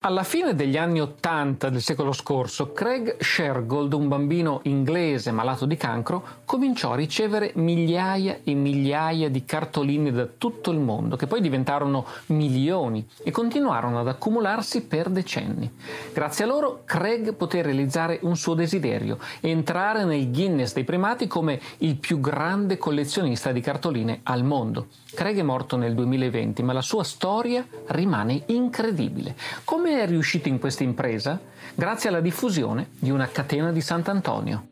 Alla fine degli anni Ottanta del secolo scorso, Craig Shergold, un bambino inglese malato di cancro, cominciò a ricevere migliaia e migliaia di cartoline da tutto il mondo, che poi diventarono milioni e continuarono ad accumularsi per decenni. Grazie a loro, Craig poté realizzare un suo desiderio, entrare nel Guinness dei primati come il più grande collezionista di cartoline al mondo. Craig è morto nel 2020, ma la sua storia rimane incredibile. Come è riuscito in questa impresa? Grazie alla diffusione di una catena di Sant'Antonio.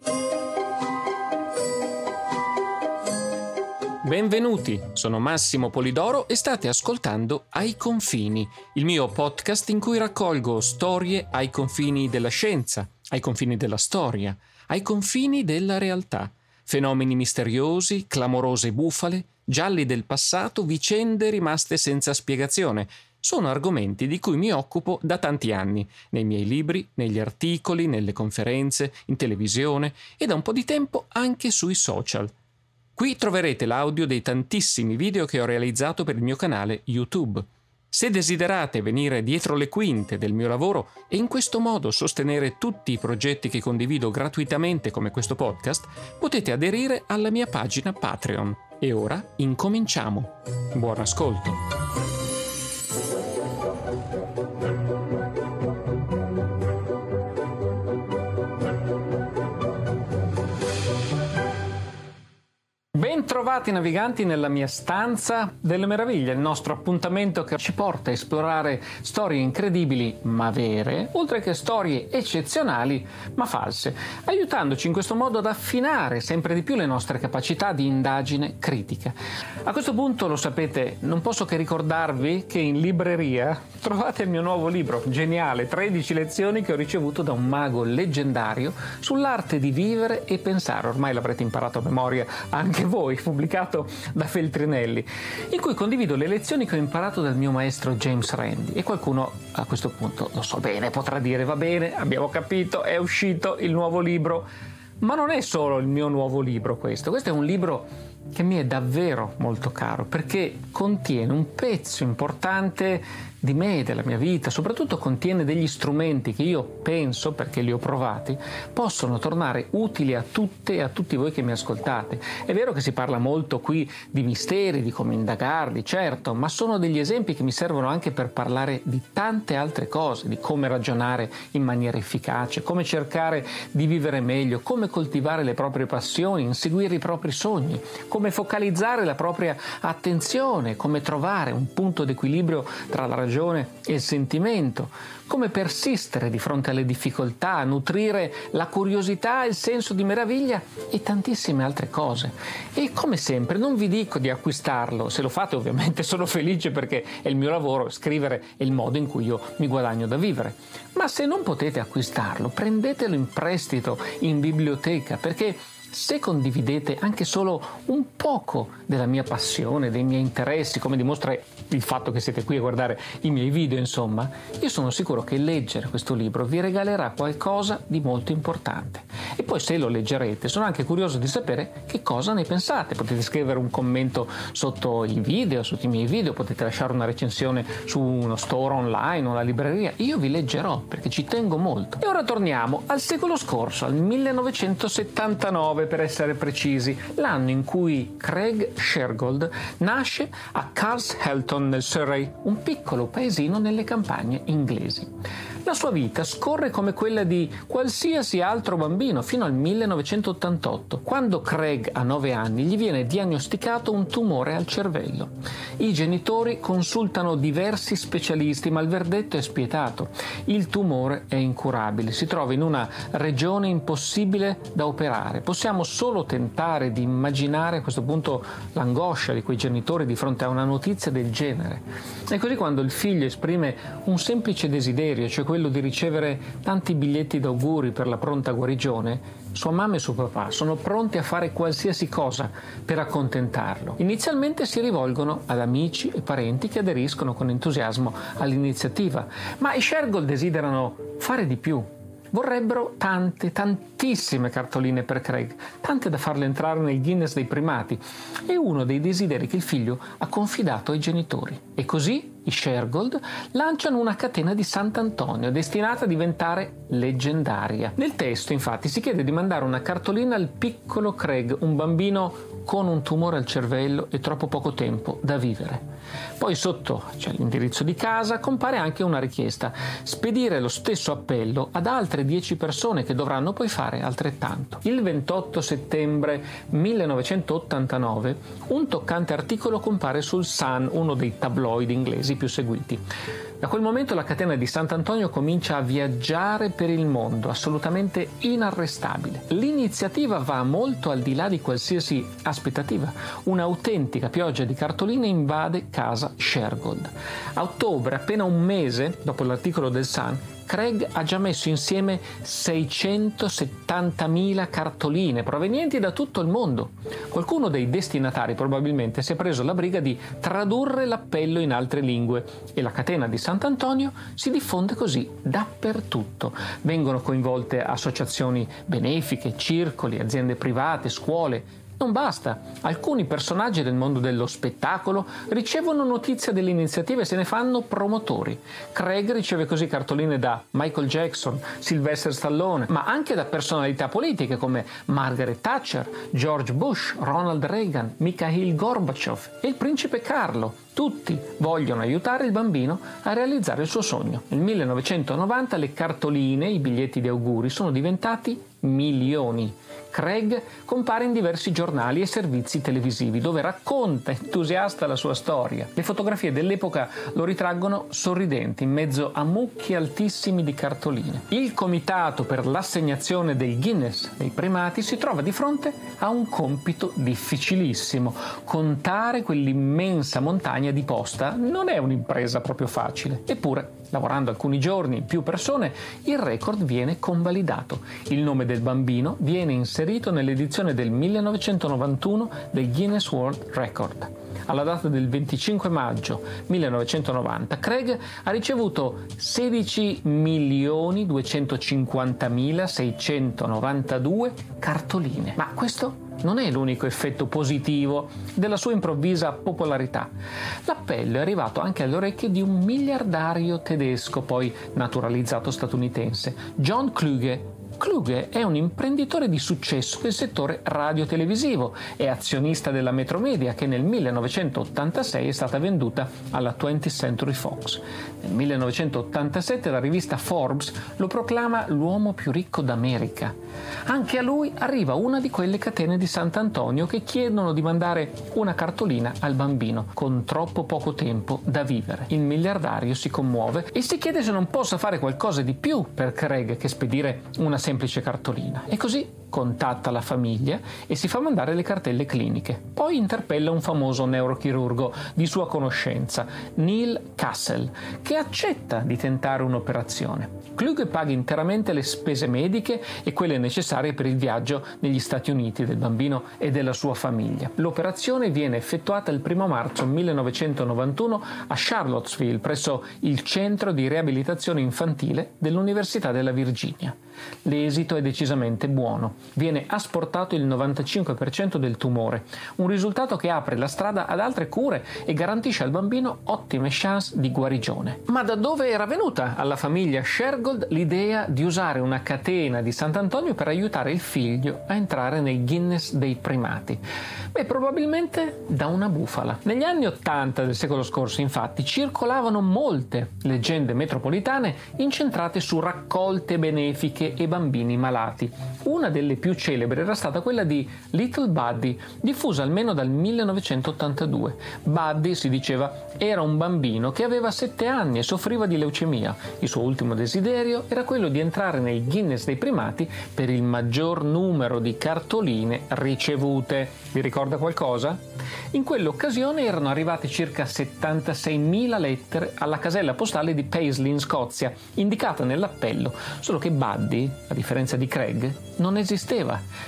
Benvenuti, sono Massimo Polidoro e state ascoltando Ai confini, il mio podcast in cui raccolgo storie ai confini della scienza, ai confini della storia, ai confini della realtà, fenomeni misteriosi, clamorose bufale, gialli del passato, vicende rimaste senza spiegazione. Sono argomenti di cui mi occupo da tanti anni, nei miei libri, negli articoli, nelle conferenze, in televisione e da un po' di tempo anche sui social. Qui troverete l'audio dei tantissimi video che ho realizzato per il mio canale YouTube. Se desiderate venire dietro le quinte del mio lavoro e in questo modo sostenere tutti i progetti che condivido gratuitamente come questo podcast, potete aderire alla mia pagina Patreon. E ora incominciamo. Buon ascolto. Bentrovati naviganti nella mia stanza delle meraviglie, il nostro appuntamento che ci porta a esplorare storie incredibili ma vere, oltre che storie eccezionali ma false, aiutandoci in questo modo ad affinare sempre di più le nostre capacità di indagine critica. A questo punto, lo sapete, non posso che ricordarvi che in libreria trovate il mio nuovo libro, geniale, 13 lezioni che ho ricevuto da un mago leggendario sull'arte di vivere e pensare, ormai l'avrete imparato a memoria anche voi, pubblicato da Feltrinelli, in cui condivido le lezioni che ho imparato dal mio maestro James Randi. E qualcuno a questo punto, lo so bene, potrà dire va bene, abbiamo capito, è uscito il nuovo libro. Ma non è solo il mio nuovo libro questo, questo è un libro che mi è davvero molto caro perché contiene un pezzo importante di me, della mia vita, soprattutto contiene degli strumenti che io penso, perché li ho provati, possono tornare utili a tutte e a tutti voi che mi ascoltate. È vero che si parla molto qui di misteri, di come indagarli, certo, ma sono degli esempi che mi servono anche per parlare di tante altre cose, di come ragionare in maniera efficace, come cercare di vivere meglio, come coltivare le proprie passioni, inseguire i propri sogni, come focalizzare la propria attenzione, come trovare un punto d'equilibrio tra la ragione e il sentimento, come persistere di fronte alle difficoltà, nutrire la curiosità, il senso di meraviglia e tantissime altre cose. E come sempre non vi dico di acquistarlo, se lo fate ovviamente sono felice perché è il mio lavoro, scrivere è il modo in cui io mi guadagno da vivere. Ma se non potete acquistarlo, prendetelo in prestito in biblioteca perché se condividete anche solo un poco della mia passione, dei miei interessi, come dimostra il fatto che siete qui a guardare i miei video, insomma, io sono sicuro che leggere questo libro vi regalerà qualcosa di molto importante. E poi se lo leggerete, sono anche curioso di sapere che cosa ne pensate. Potete scrivere un commento sotto i video, sotto i miei video, potete lasciare una recensione su uno store online o una libreria. Io vi leggerò perché ci tengo molto. E ora torniamo al secolo scorso, al 1979 per essere precisi, l'anno in cui Craig Shergold nasce a Carshalton nel Surrey, un piccolo paesino nelle campagne inglesi. La sua vita scorre come quella di qualsiasi altro bambino fino al 1988, quando Craig ha 9 anni gli viene diagnosticato un tumore al cervello. I genitori consultano diversi specialisti, ma il verdetto è spietato. Il tumore è incurabile, si trova in una regione impossibile da operare. Possiamo solo tentare di immaginare a questo punto l'angoscia di quei genitori di fronte a una notizia del genere. E così quando il figlio esprime un semplice desiderio, cioè quello quello di ricevere tanti biglietti d'auguri per la pronta guarigione, sua mamma e suo papà sono pronti a fare qualsiasi cosa per accontentarlo. Inizialmente si rivolgono ad amici e parenti che aderiscono con entusiasmo all'iniziativa, ma i Shergold desiderano fare di più. Vorrebbero tante, tantissime cartoline per Craig, tante da farle entrare nel Guinness dei primati. È uno dei desideri che il figlio ha confidato ai genitori. E così i Shergold lanciano una catena di Sant'Antonio destinata a diventare leggendaria. Nel testo, infatti, si chiede di mandare una cartolina al piccolo Craig, un bambino con un tumore al cervello e troppo poco tempo da vivere. Poi sotto c'è l'indirizzo di casa, compare anche una richiesta, spedire lo stesso appello ad altre 10 persone che dovranno poi fare altrettanto. Il 28 settembre 1989 un toccante articolo compare sul Sun, uno dei tabloid inglesi più seguiti. Da quel momento la catena di Sant'Antonio comincia a viaggiare per il mondo, assolutamente inarrestabile. L'iniziativa va molto al di là di qualsiasi aspettativa. Un'autentica pioggia di cartoline invade casa Shergold. A ottobre, appena un mese dopo l'articolo del Sun, Craig ha già messo insieme 670.000 cartoline provenienti da tutto il mondo. Qualcuno dei destinatari probabilmente si è preso la briga di tradurre l'appello in altre lingue e la catena di Sant'Antonio si diffonde così dappertutto. Vengono coinvolte associazioni benefiche, circoli, aziende private, scuole, non basta, alcuni personaggi del mondo dello spettacolo ricevono notizia dell'iniziativa e se ne fanno promotori. Craig riceve così cartoline da Michael Jackson, Sylvester Stallone, ma anche da personalità politiche come Margaret Thatcher, George Bush, Ronald Reagan, Mikhail Gorbachev e il principe Carlo. Tutti vogliono aiutare il bambino a realizzare il suo sogno. Nel 1990 le cartoline, i biglietti di auguri, sono diventati milioni. Craig compare in diversi giornali e servizi televisivi dove racconta entusiasta la sua storia. Le fotografie dell'epoca lo ritraggono sorridente in mezzo a mucchi altissimi di cartoline. Il comitato per l'assegnazione del Guinness dei primati si trova di fronte a un compito difficilissimo. Contare quell'immensa montagna di posta non è un'impresa proprio facile. Eppure Lavorando alcuni giorni più persone, il record viene convalidato. Il nome del bambino viene inserito nell'edizione del 1991 del Guinness World Record. Alla data del 25 maggio 1990, Craig ha ricevuto 16.250.692 cartoline. Ma questo non è l'unico effetto positivo della sua improvvisa popolarità. L'appello è arrivato anche alle orecchie di un miliardario tedesco, poi naturalizzato statunitense, John Kluge, Kluge è un imprenditore di successo del settore radio-televisivo e azionista della Metromedia che nel 1986 è stata venduta alla 20th Century Fox. Nel 1987 la rivista Forbes lo proclama l'uomo più ricco d'America. Anche a lui arriva una di quelle catene di Sant'Antonio che chiedono di mandare una cartolina al bambino con troppo poco tempo da vivere. Il miliardario si commuove e si chiede se non possa fare qualcosa di più per Craig che spedire una semplice cartolina. E così contatta la famiglia e si fa mandare le cartelle cliniche. Poi interpella un famoso neurochirurgo di sua conoscenza, Neil Cassel, che accetta di tentare un'operazione. Kluge paga interamente le spese mediche e quelle necessarie per il viaggio negli Stati Uniti del bambino e della sua famiglia. L'operazione viene effettuata il 1 marzo 1991 a Charlottesville, presso il centro di riabilitazione infantile dell'Università della Virginia. L'esito è decisamente buono. Viene asportato il 95% del tumore, un risultato che apre la strada ad altre cure e garantisce al bambino ottime chance di guarigione. Ma da dove era venuta alla famiglia Shergold l'idea di usare una catena di Sant'Antonio per aiutare il figlio a entrare nel Guinness dei primati? Beh, probabilmente da una bufala. Negli anni 80 del secolo scorso, infatti, circolavano molte leggende metropolitane incentrate su raccolte benefiche e bambini malati. Una delle più celebri era stata quella di Little Buddy, diffusa almeno dal 1982. Buddy, si diceva, era un bambino che aveva 7 anni e soffriva di leucemia. Il suo ultimo desiderio era quello di entrare nel Guinness dei primati per il maggior numero di cartoline ricevute. Vi ricorda qualcosa? In quell'occasione erano arrivate circa 76.000 lettere alla casella postale di Paisley in Scozia, indicata nell'appello, solo che Buddy, a differenza di Craig, non esisteva.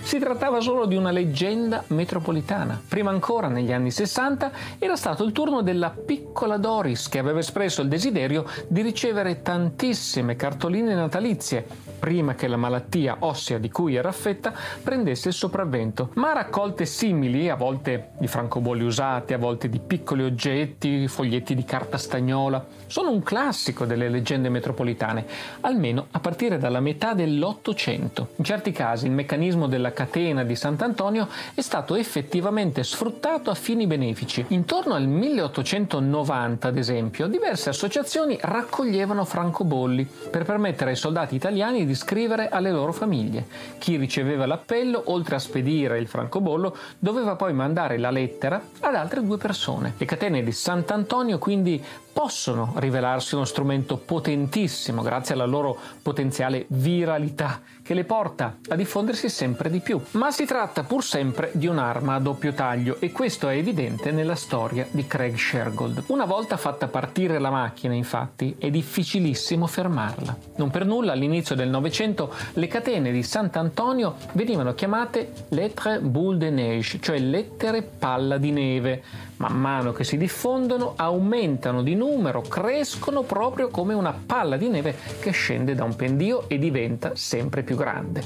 Si trattava solo di una leggenda metropolitana. Prima ancora, negli anni 60, era stato il turno della piccola Doris che aveva espresso il desiderio di ricevere tantissime cartoline natalizie prima che la malattia ossea di cui era affetta prendesse il sopravvento. Ma raccolte simili, a volte di francobolli usati, a volte di piccoli oggetti, foglietti di carta stagnola, sono un classico delle leggende metropolitane, almeno a partire dalla metà dell'Ottocento. In certi casi meccanismo della catena di Sant'Antonio è stato effettivamente sfruttato a fini benefici. Intorno al 1890, ad esempio, diverse associazioni raccoglievano francobolli per permettere ai soldati italiani di scrivere alle loro famiglie. Chi riceveva l'appello, oltre a spedire il francobollo, doveva poi mandare la lettera ad altre due persone. Le catene di Sant'Antonio quindi possono rivelarsi uno strumento potentissimo grazie alla loro potenziale viralità che le porta a diffondersi sempre di più. Ma si tratta pur sempre di un'arma a doppio taglio e questo è evidente nella storia di Craig Shergold. Una volta fatta partire la macchina, infatti, è difficilissimo fermarla. Non per nulla all'inizio del Novecento le catene di Sant'Antonio venivano chiamate lettre boule de neige, cioè lettere palla di neve. Man mano che si diffondono aumentano di numero, crescono proprio come una palla di neve che scende da un pendio e diventa sempre più grande.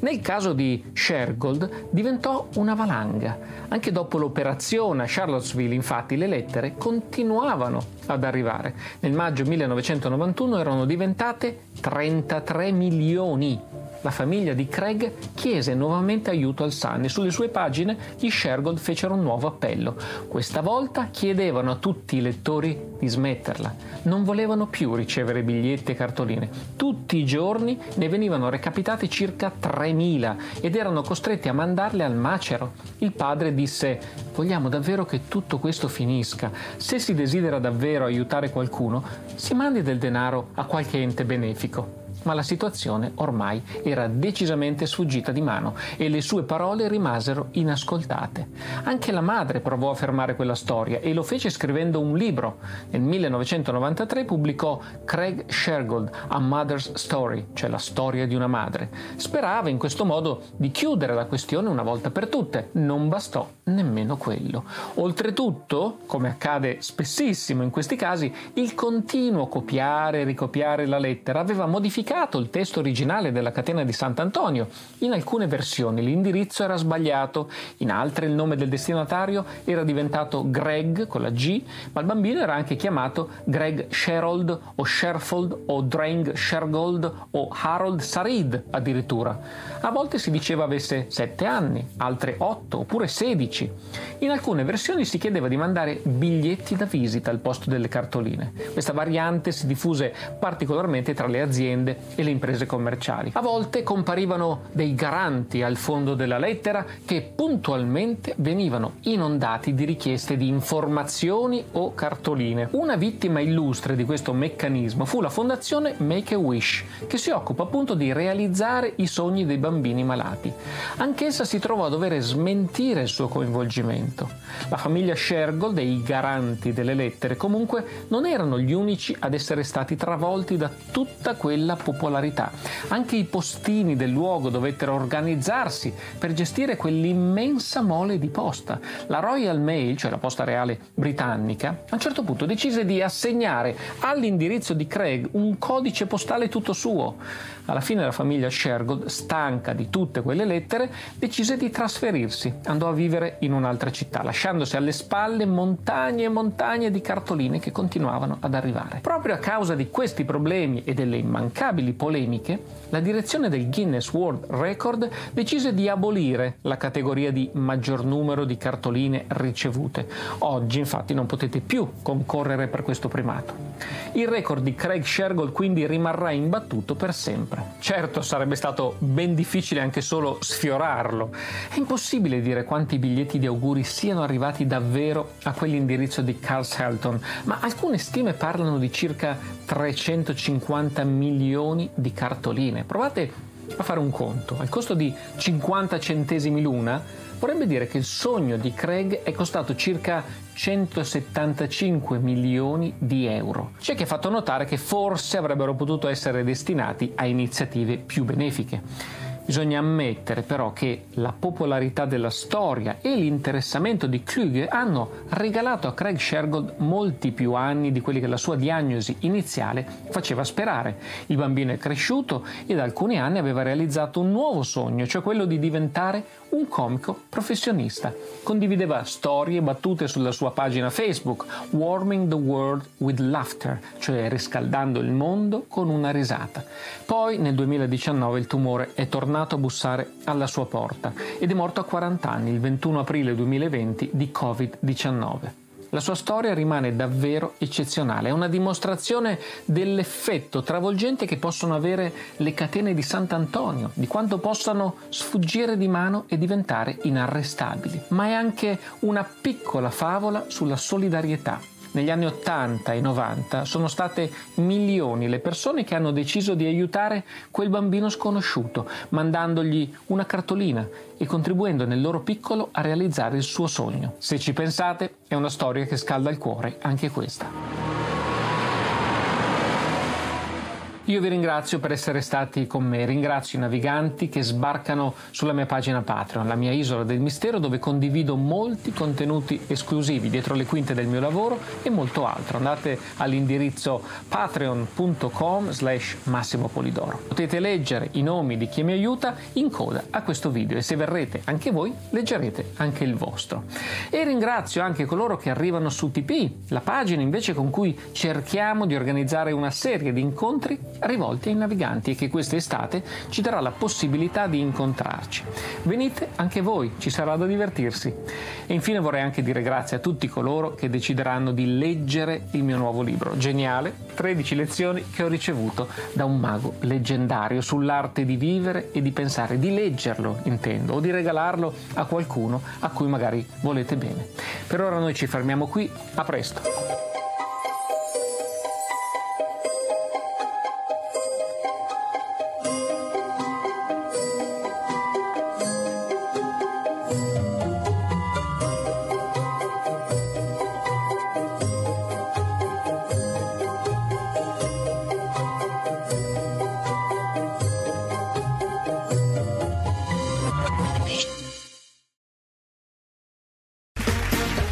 Nel caso di Shergold diventò una valanga. Anche dopo l'operazione a Charlottesville, infatti, le lettere continuavano ad arrivare. Nel maggio 1991 erano diventate 33 milioni la famiglia di Craig chiese nuovamente aiuto al Sun e sulle sue pagine gli Shergold fecero un nuovo appello. Questa volta chiedevano a tutti i lettori di smetterla. Non volevano più ricevere biglietti e cartoline. Tutti i giorni ne venivano recapitati circa 3.000 ed erano costretti a mandarle al macero. Il padre disse vogliamo davvero che tutto questo finisca. Se si desidera davvero aiutare qualcuno, si mandi del denaro a qualche ente benefico ma la situazione ormai era decisamente sfuggita di mano e le sue parole rimasero inascoltate. Anche la madre provò a fermare quella storia e lo fece scrivendo un libro. Nel 1993 pubblicò Craig Shergold, A Mother's Story, cioè la storia di una madre. Sperava in questo modo di chiudere la questione una volta per tutte. Non bastò nemmeno quello. Oltretutto, come accade spessissimo in questi casi, il continuo copiare e ricopiare la lettera aveva modificato modificato il testo originale della catena di Sant'Antonio. In alcune versioni l'indirizzo era sbagliato, in altre il nome del destinatario era diventato Greg con la G, ma il bambino era anche chiamato Greg Sherold o Sherfold o Drang Shergold o Harold Sarid addirittura. A volte si diceva avesse 7 anni, altre 8 oppure 16. In alcune versioni si chiedeva di mandare biglietti da visita al posto delle cartoline. Questa variante si diffuse particolarmente tra le aziende e le imprese commerciali. A volte comparivano dei garanti al fondo della lettera che puntualmente venivano inondati di richieste di informazioni o cartoline. Una vittima illustre di questo meccanismo fu la fondazione Make a Wish, che si occupa appunto di realizzare i sogni dei bambini malati. Anch'essa si trovò a dover smentire il suo coinvolgimento. La famiglia Shergold e i garanti delle lettere comunque non erano gli unici ad essere stati travolti da tutta quella popolarità. Anche i postini del luogo dovettero organizzarsi per gestire quell'immensa mole di posta. La Royal Mail, cioè la posta reale britannica, a un certo punto decise di assegnare all'indirizzo di Craig un codice postale tutto suo. Alla fine la famiglia Shergold, stanca di tutte quelle lettere, decise di trasferirsi. Andò a vivere in un'altra città, lasciandosi alle spalle montagne e montagne di cartoline che continuavano ad arrivare. Proprio a causa di questi problemi e delle immancabili polemiche, la direzione del Guinness World Record decise di abolire la categoria di maggior numero di cartoline ricevute. Oggi infatti non potete più concorrere per questo primato. Il record di Craig Shergold quindi rimarrà imbattuto per sempre. Certo, sarebbe stato ben difficile anche solo sfiorarlo. È impossibile dire quanti biglietti di auguri siano arrivati davvero a quell'indirizzo di Carl Shelton, ma alcune stime parlano di circa 350 milioni di cartoline. Provate a fare un conto. Al costo di 50 centesimi l'una, vorrebbe dire che il sogno di Craig è costato circa 175 milioni di euro. C'è chi ha fatto notare che forse avrebbero potuto essere destinati a iniziative più benefiche. Bisogna ammettere però che la popolarità della storia e l'interessamento di Kluge hanno regalato a Craig Shergold molti più anni di quelli che la sua diagnosi iniziale faceva sperare. Il bambino è cresciuto e da alcuni anni aveva realizzato un nuovo sogno, cioè quello di diventare un comico professionista. Condivideva storie battute sulla sua pagina Facebook, Warming the World with Laughter, cioè riscaldando il mondo con una risata. Poi nel 2019 il tumore è tornato a bussare alla sua porta ed è morto a 40 anni, il 21 aprile 2020, di Covid-19. La sua storia rimane davvero eccezionale, è una dimostrazione dell'effetto travolgente che possono avere le catene di Sant'Antonio, di quanto possano sfuggire di mano e diventare inarrestabili, ma è anche una piccola favola sulla solidarietà negli anni 80 e 90 sono state milioni le persone che hanno deciso di aiutare quel bambino sconosciuto, mandandogli una cartolina e contribuendo nel loro piccolo a realizzare il suo sogno. Se ci pensate, è una storia che scalda il cuore, anche questa. Io vi ringrazio per essere stati con me, ringrazio i naviganti che sbarcano sulla mia pagina Patreon, la mia isola del mistero dove condivido molti contenuti esclusivi dietro le quinte del mio lavoro e molto altro. Andate all'indirizzo patreon.com slash Massimo Polidoro. Potete leggere i nomi di chi mi aiuta in coda a questo video e se verrete anche voi leggerete anche il vostro. E ringrazio anche coloro che arrivano su TP, la pagina invece con cui cerchiamo di organizzare una serie di incontri rivolti ai naviganti e che quest'estate ci darà la possibilità di incontrarci. Venite anche voi, ci sarà da divertirsi. E infine vorrei anche dire grazie a tutti coloro che decideranno di leggere il mio nuovo libro, geniale, 13 lezioni che ho ricevuto da un mago leggendario sull'arte di vivere e di pensare, di leggerlo intendo, o di regalarlo a qualcuno a cui magari volete bene. Per ora noi ci fermiamo qui, a presto!